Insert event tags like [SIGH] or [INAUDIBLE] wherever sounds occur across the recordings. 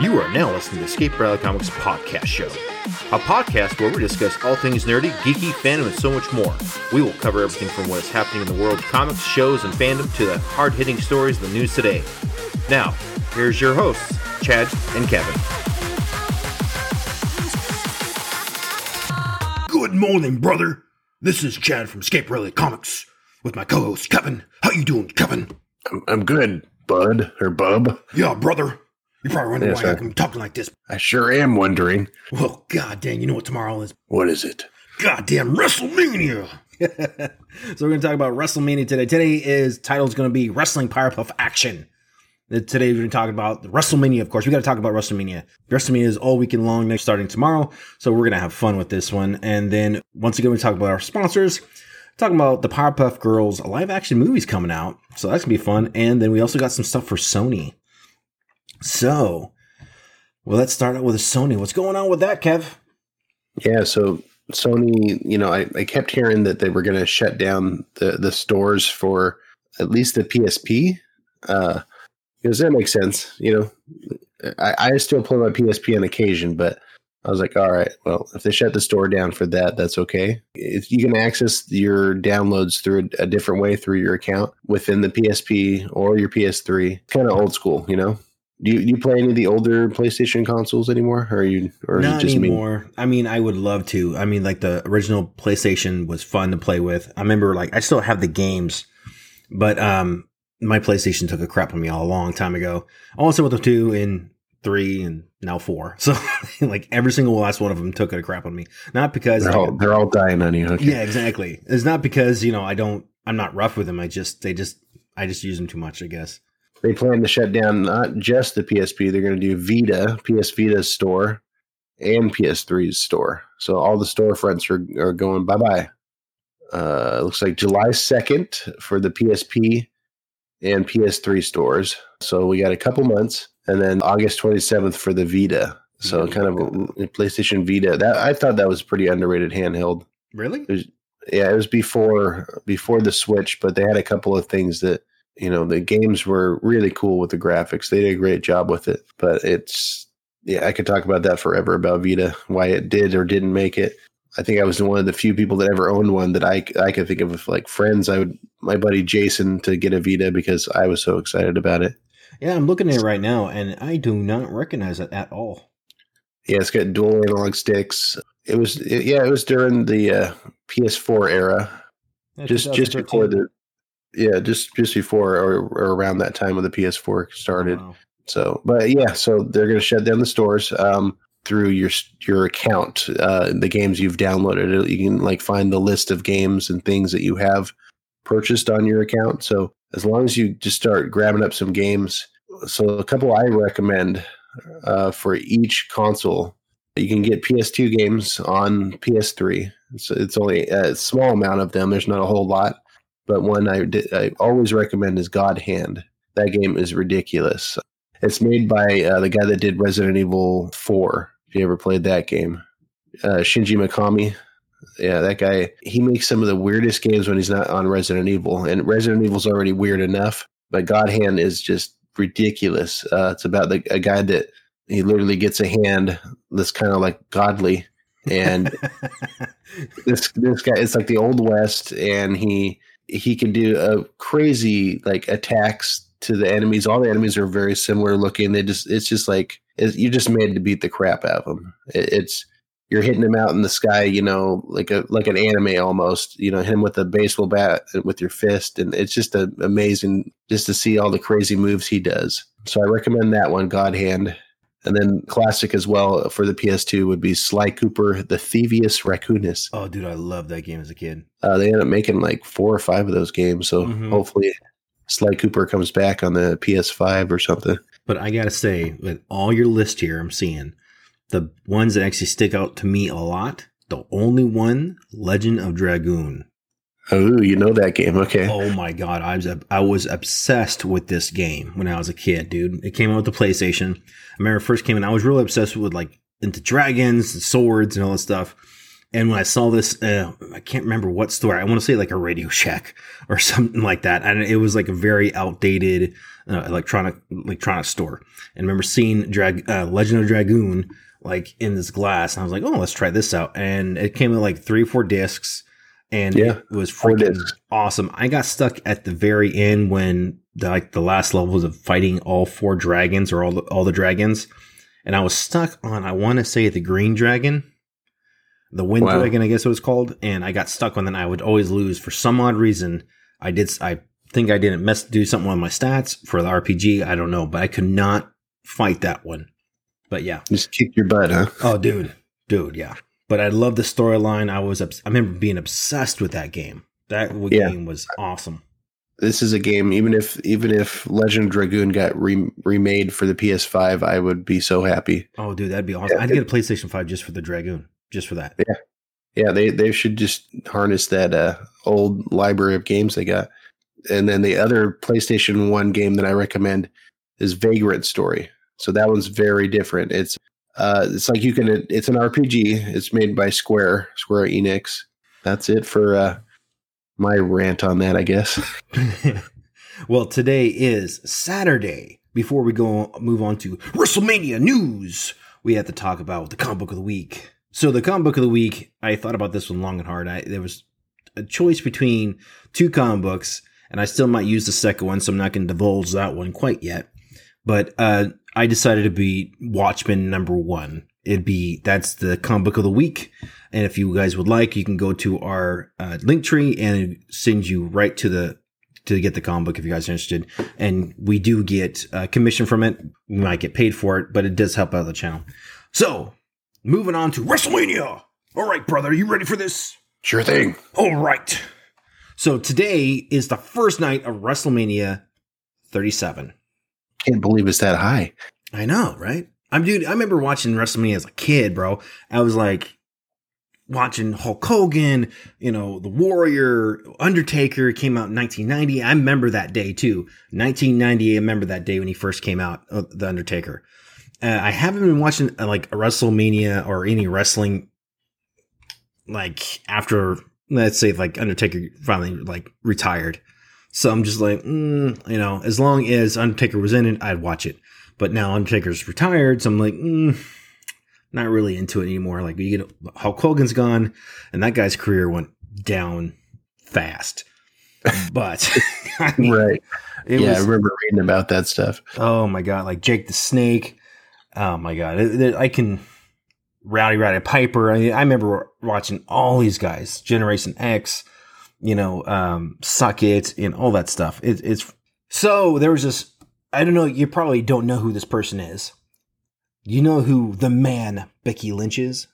You are now listening to the Escape Rally Comics podcast show, a podcast where we discuss all things nerdy, geeky, fandom, and so much more. We will cover everything from what is happening in the world of comics, shows, and fandom to the hard hitting stories of the news today. Now, here's your hosts, Chad and Kevin. Good morning, brother. This is Chad from Escape Rally Comics with my co-host Kevin. How you doing, Kevin? I'm, I'm good, bud or bub. Yeah, brother. You're probably wondering Yes, why sir. I'm talking like this. I sure am wondering Well, god dang, you know what tomorrow is? what is it? Goddamn WrestleMania. [LAUGHS] so we're going to talk about WrestleMania today. Today is title's going to be Wrestling Powerpuff Action. Today we're going to talk about the WrestleMania. Of course, we got to talk about WrestleMania. WrestleMania is all weekend long, next starting tomorrow. So we're going to have fun with this one. And then once again, we talk about our sponsors. Talking about the Powerpuff Girls live action movies coming out. So that's going to be fun. And then we also got some stuff for Sony. So, well, let's start out with Sony. What's going on with that, Kev? Yeah, so Sony, you know, I, I kept hearing that they were going to shut down the, the stores for at least the PSP. Uh, because that makes sense. You know, I, I still play my PSP on occasion, but I was like, all right, well, if they shut the store down for that, that's okay. If you can access your downloads through a, a different way through your account within the PSP or your PS3, kind of old school, you know. Do you, do you play any of the older PlayStation consoles anymore, or are you, or is Not it just me? anymore. I mean, I would love to. I mean, like the original PlayStation was fun to play with. I remember, like, I still have the games, but um, my PlayStation took a crap on me all a long time ago. I also with the two and three and now four. [LAUGHS] So, like, every single last one of them took a crap on me. Not because, They're all, they're all dying on you. Okay. yeah, exactly. It's not because you know I don't. I'm not rough with them. I just they just I just use them too much. I guess. They plan to shut down not just the PSP, they're going to do Vita, PS Vita's store, and PS3's store. So all the storefronts are, are going bye bye. Uh, looks like July 2nd for the PSP and PS3 stores. So we got a couple months, and then August 27th for the Vita. So kind of a PlayStation Vita. That I thought that was pretty underrated handheld. Really? yeah, it was before before the Switch, but they had a couple of things that you know the games were really cool with the graphics. They did a great job with it, but it's yeah, I could talk about that forever about Vita, why it did or didn't make it. I think I was one of the few people that ever owned one that I I could think of with like friends. I would my buddy Jason to get a Vita because I was so excited about it. Yeah, I'm looking at it right now, and I do not recognize it at all. Yeah, it's got dual analog sticks. It was it, yeah, it was during the uh, PS4 era. Yeah, just just before the yeah just just before or, or around that time when the ps4 started. Wow. so but yeah so they're going to shut down the stores um through your your account uh the games you've downloaded. You can like find the list of games and things that you have purchased on your account. So as long as you just start grabbing up some games so a couple i recommend uh for each console you can get ps2 games on ps3 so it's only a small amount of them. There's not a whole lot but one I, I always recommend is God Hand. That game is ridiculous. It's made by uh, the guy that did Resident Evil 4. If you ever played that game, uh, Shinji Mikami. Yeah, that guy. He makes some of the weirdest games when he's not on Resident Evil, and Resident Evil's already weird enough. But God Hand is just ridiculous. Uh, it's about the, a guy that he literally gets a hand that's kind of like godly, and [LAUGHS] this this guy it's like the old west and he he can do a crazy like attacks to the enemies. All the enemies are very similar looking. They just it's just like it's, you're just made to beat the crap out of them. It, it's you're hitting him out in the sky you know like a like an anime almost you know him with a baseball bat with your fist. And it's just a, amazing just to see all the crazy moves he does. So i recommend that one god hand and then classic as well for the PS2 would be Sly Cooper, the Thievius Raccoonus. Oh, dude, I loved that game as a kid. Uh, they ended up making like four or five of those games, so Mhm. hopefully Sly Cooper comes back on the PS5 or something. But I gotta say, with all your list here, I'm seeing the ones that actually stick out to me a lot. The only one, Legend of Dragoon. Oh, you know that game? Okay. Oh my god, I was I was obsessed with this game when I was a kid, dude. It came out with the PlayStation. I remember it first came in. I was really obsessed with like into dragons and swords and all that stuff. And when I saw this, uh, I can't remember what store. I want to say like a Radio Shack [LAUGHS] or something like that. And it was like a very outdated uh, electronic electronic store. And I remember seeing Drag uh, Legend of Dragoon like in this glass, and I was like, "Oh, let's try this out." And it came with like three or four discs, and Yeah, it was freaking discs. awesome. I got stuck at the very end when the, like the last levels of fighting all four dragons or all the, all the dragons, and I was stuck on I want to say the green dragon, the wind Wow. dragon, I guess it was called, and I got stuck on that. I would always lose for some odd reason. I did. I think I didn't mess do something on my stats for the RPG. I don't know, but I could not fight that one. But yeah, Just kick your butt, huh? Oh, dude, dude, yeah. But I love the storyline. I was, obs- I remember being obsessed with that game. That Yeah. game was awesome. This is a game. Even if even if Legend of Dragoon got re- remade for the PS5, I would be so happy. Oh, dude, that'd be awesome. Yeah, I'd get a PlayStation Five just for the Dragoon, just for that. Yeah, they they should just harness that uh, old library of games they got. And then the other PlayStation One game that I recommend is Vagrant Story. So that one's very different. It's uh, it's like you can. It's an RPG. It's made by Square Square Enix. That's it for uh, my rant on that. I guess. [LAUGHS] [LAUGHS] well, today is Saturday. Before we go move on to WrestleMania news, we have to talk about the comic book of the week. So the comic book of the week, I thought about this one long and hard. I, there was a choice between two comic books, and I still might use the second one, so I'm not going to divulge that one quite yet. But uh, I decided to be Watchmen number one. It'd be that's the comic book of the week. And if you guys would like, you can go to our uh, link tree and it sends you right to the to get the comic book if you guys are interested. And we do get uh, commission from it. We might get paid for it, but it does help out the channel. So moving on to WrestleMania. All right, brother, are you ready for this? Sure thing. All right. So today is the first night of WrestleMania 37. Can't believe it's that high. I know, right? I'm dude. I remember watching WrestleMania as a kid, bro. I was like watching Hulk Hogan, you know, The Warrior, Undertaker came out in 1990. I remember that day too. 1990. I remember that day when he first came out, uh, The Undertaker. Uh, I haven't been watching uh, like a WrestleMania or any wrestling like after let's say like Undertaker finally like retired. So I'm just like, mm, you know, as long as Undertaker was in it, I'd watch it. But now Undertaker's retired, so I'm like, mm, not really into it anymore. Like you get Hulk Hogan's gone, and that guy's career went down fast. But [LAUGHS] I mean, right. yeah, I remember reading about that stuff. oh my god, like Jake the Snake. Oh my god, It- it- I can Rowdy Roddy Piper. I, I remember watching all these guys, Generation X, you know, um, Suck It, and all that stuff. It, it's so there was this. I don't know. You probably don't know who this person is. You know who the man Becky Lynch is?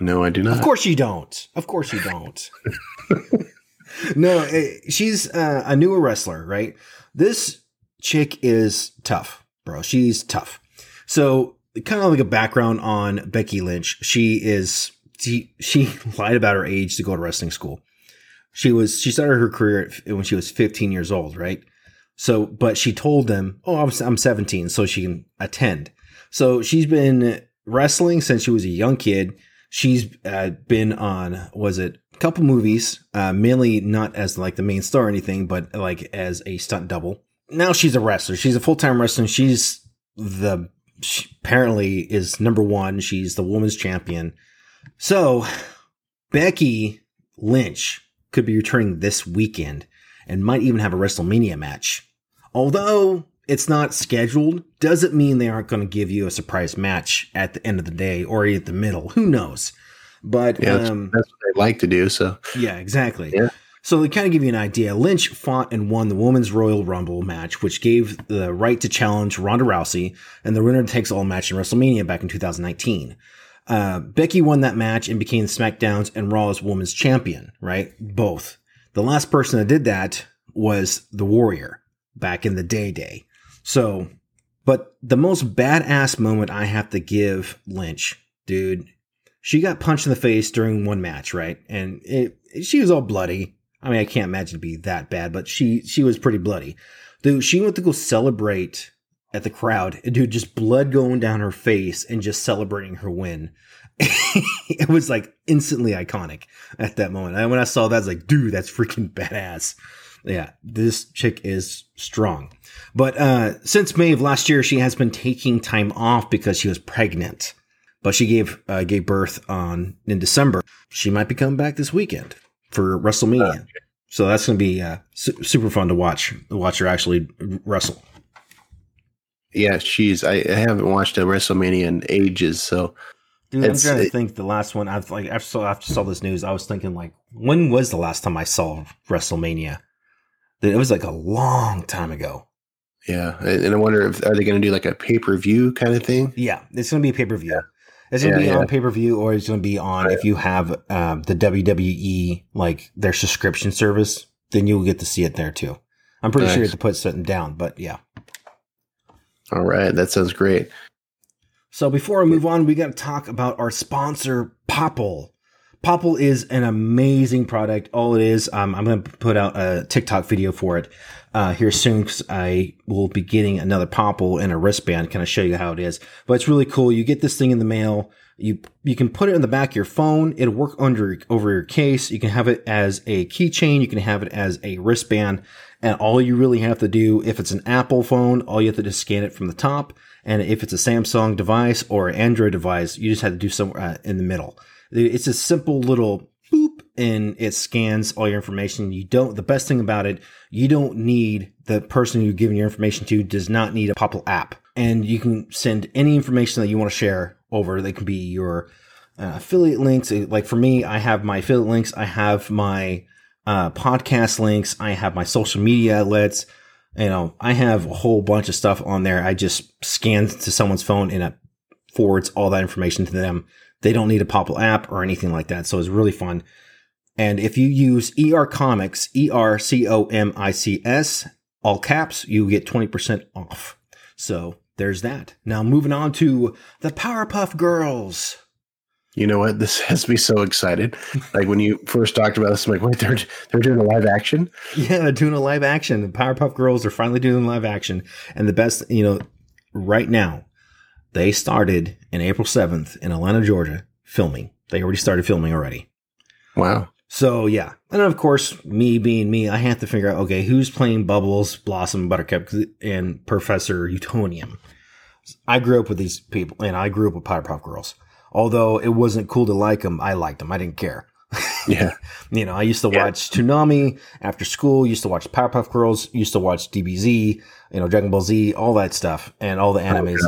No, I do not. Of course you don't. Of course you don't. [LAUGHS] no, eh, she's uh, a newer wrestler, right? This chick is tough, bro. She's tough. So, kind of like a background on Becky Lynch. She is she [LAUGHS] she lied about her age to go to wrestling school. She was she started her career at- when she was 15 years old, right? So, but she told them, "Oh, I'm I'm 17, so she can attend." So she's been wrestling since she was a young kid. She's uh, been on was it a couple movies, uh, mainly not as like the main star or anything, but like as a stunt double. Now she's a wrestler. She's a full time wrestler. She's the she apparently is number one. She's the women's champion. So Becky Lynch could be returning this weekend and might even have a WrestleMania match. Although it's not scheduled, doesn't mean they aren't going to give you a surprise match at the end of the day or at the middle. Who knows? But Yeah, that's, um, that's what they like to do. So yeah, exactly. Yeah. So to kind of give you an idea, Lynch fought and won the Women's Royal Rumble match, which gave the right to challenge Ronda Rousey and the winner takes all match in WrestleMania back in 2019. Uh, Becky won that match and became SmackDown's and Raw's Women's Champion, right? Both. The last person that did that was the Warrior back in the day day. So, but the most badass moment I have to give Lynch, dude, she got punched in the face during one match, right? And it, she was all bloody. I mean, I can't imagine it'd be that bad, but she she was pretty bloody. Dude, she went to go celebrate at the crowd, and dude, just blood going down her face and just celebrating her win. [LAUGHS] it was like instantly iconic at that moment. And when I saw that, I was like, dude, that's freaking badass. Yeah, this chick is strong. But uh, since May of last year, she has been taking time off because she was pregnant. But she gave uh, gave birth on in December. She might be coming back this weekend for WrestleMania. So that's going to be uh, su- super fun to watch. Watch her actually wrestle. Yeah, she's. I, I haven't watched a WrestleMania in ages, so Dude, I'm trying to it- think. The last one, I've like after saw, after saw this news, I was thinking like, when was the last time I saw WrestleMania? That It was like a long time ago. yeah. And I wonder if are they going to do like a pay per view kind of thing? Yeah, it's going to be a pay per view. It's going to Yeah, be yeah. on pay per view, or it's going to be on if you have um, the WWE like their subscription service, then you'll get to see it there too. I'm pretty sure you have to put something down, but yeah. All right, that sounds great. So before we move on, we got to talk about our sponsor, Popl. Popl is an amazing product. All it is, um, I'm going to put out a TikTok video for it uh, here soon because I will be getting another Popl and a wristband. Kind of show you how it is, but it's really cool. You get this thing in the mail. You you can put it in the back of your phone. It'll work under over your case. You can have it as a keychain. You can have it as a wristband. And all you really have to do, if it's an Apple phone, all you have to do is scan it from the top. And if it's a Samsung device or an Android device, you just have to do somewhere uh, in the middle. It's a simple little boop and it scans all your information. You don't, the best thing about it, you don't need the person you're giving your information to does not need a Popl app. And you can send any information that you want to share over. They can be your uh, affiliate links. Like for me, I have my affiliate links. I have my uh, podcast links. I have my social media outlets. You know, I have a whole bunch of stuff on there. I just scan to someone's phone and it forwards all that information to them. They don't need a Popl app or anything like that. So it's really fun. And if you use ER Comics, E R C O M I C S, all caps, you get 20% off. So there's that. Now moving on to the Powerpuff Girls. You know what? This has me so excited. Like when you first talked about this, I'm like, wait, they're they're doing a live action. Yeah, they're doing a live action. The Powerpuff Girls are finally doing live action. And the best, you know, right now, they started in April 7th in Atlanta, Georgia, filming. They already started filming already. Wow. So yeah, and of course, me being me, I have to figure out okay, who's playing Bubbles, Blossom, Buttercup, and Professor Utonium. I grew up with these people, and I grew up with Powerpuff Girls. Although it wasn't cool to like them, I liked them. I didn't care. [LAUGHS] Yeah. You know, I used to Yeah. watch Toonami after school. Used to watch Powerpuff Girls. Used to watch DBZ. You know, Dragon Ball Z, all that stuff, and all the oh, animes.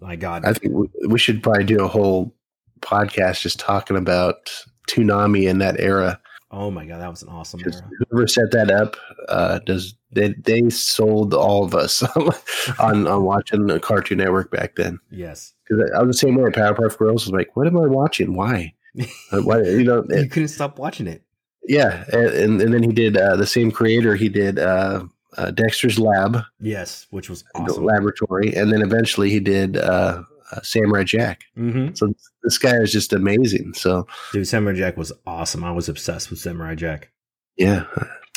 My God, I think we, we should probably do a whole podcast just talking about Toonami in that era. oh my God, that was an awesome Just era. whoever set that up uh, does they they sold all of us [LAUGHS] on on watching the Cartoon Network back then. Yes, Because I was the same way. Powerpuff Girls was like, what am I watching? Why? [LAUGHS] Why? You know? you couldn't stop watching it. yeah, and and then he did uh, the same creator. He did uh, uh, Dexter's Lab, Yes, which was awesome. laboratory, and then eventually he did uh, uh, Samurai Jack. Mm-hmm. So this guy is just amazing. So Dude, Samurai Jack was awesome. I was obsessed with Samurai Jack. yeah.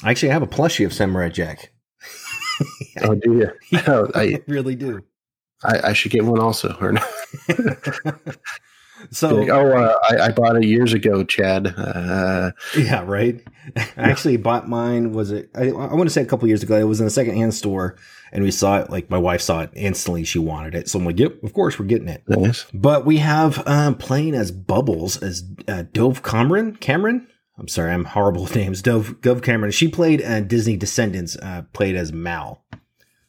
I actually have a plushie of Samurai Jack. [LAUGHS] Oh, do you? [LAUGHS] Oh, I, I [LAUGHS] really do. I I should get one also. Or not. So Like, oh, uh, I, I bought it years ago, Chad. Uh, yeah, right. [LAUGHS] I actually bought mine. Was it? I, I want to say a couple years ago. It was in a secondhand store, and we saw it. Like my wife saw it instantly. She wanted it, so I'm like, "Yep, of course, we're getting it." nice. But we have um, playing as Bubbles as uh, Dove Cameron. Cameron. I'm sorry, I'm horrible with names. Dove Dove Cameron. She played uh, Disney Descendants. Uh, played as Mal.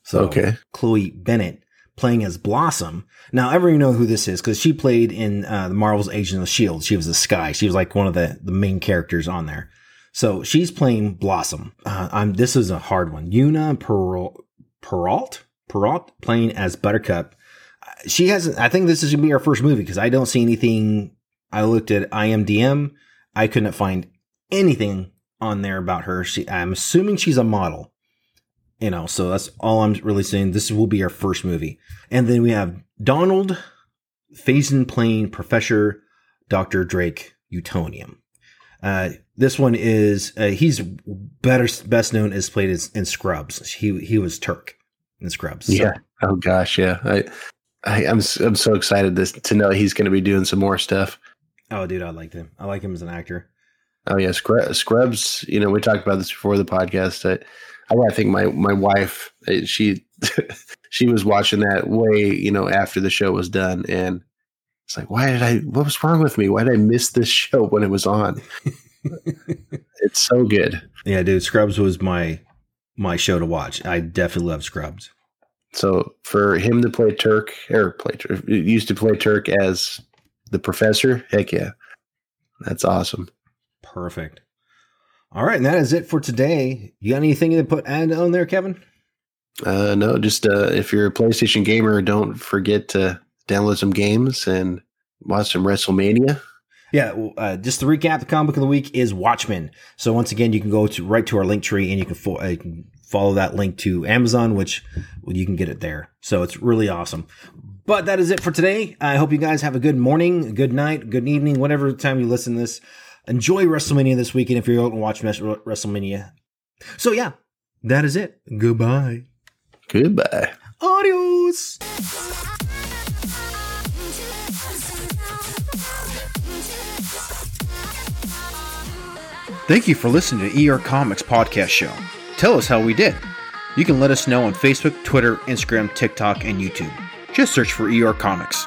So Okay. Chloe Bennet playing as Blossom. Now everyone know who this is because she played in uh, the Marvel's Agent of Shield. She was the Skye. She was like one of the the main characters on there. So she's playing Blossom. Uh, I'm. This is a hard one. Yuna Peralt, Peralt, Peralt playing as Buttercup. Uh, She hasn't. I think this is gonna be our first movie because I don't see anything. I looked at IMDb. I couldn't find anything on there about her. She. I'm assuming she's a model. You know, so that's all I'm really saying. This will be our first movie, and then we have Donald Faison playing Professor Doctor Drake Utonium. Uh, this one is uh, he's better best known as played as in Scrubs. He he was Turk in Scrubs. So, Yeah. Oh gosh, yeah. I I, I'm s- I'm so excited to to know he's going to be doing some more stuff. Oh, dude, I liked him. I like him as an actor. Oh yeah, Scrub, Scrubs. You know, we talked about this before the podcast. I, I gotta think my my wife eh, she [LAUGHS] she was watching that way you know after the show was done, and it's like, why did I? What was wrong with me? Why did I miss this [LAUGHS] show when it was on? it's so good. Yeah, dude, Scrubs was my my show to watch. I definitely love Scrubs. So for him to play Turk or play Turk, used to play Turk as the professor, heck yeah, that's awesome. Perfect. All right, and that is it for today. You got anything to put add on there, Kevin? Uh, no, just uh, if you're a PlayStation gamer, don't forget to download some games and watch some WrestleMania. Yeah, uh, just to recap, the comic book of the week is Watchmen. So once again, you can go to right to our link tree and you can, fo- uh, follow that link to Amazon, which well, you can get it there. So it's really awesome. But that is it for today. I hope you guys have a good morning, good night, good evening, whatever time you listen to this. Enjoy WrestleMania this weekend if you're going to watch WrestleMania. So yeah, that is it. Goodbye. Goodbye. Adios. Thank you for listening to ER Comics Podcast Show. Tell us how we did. You can let us know on Facebook, Twitter, Instagram, TikTok, and YouTube. Just search for ER Comics.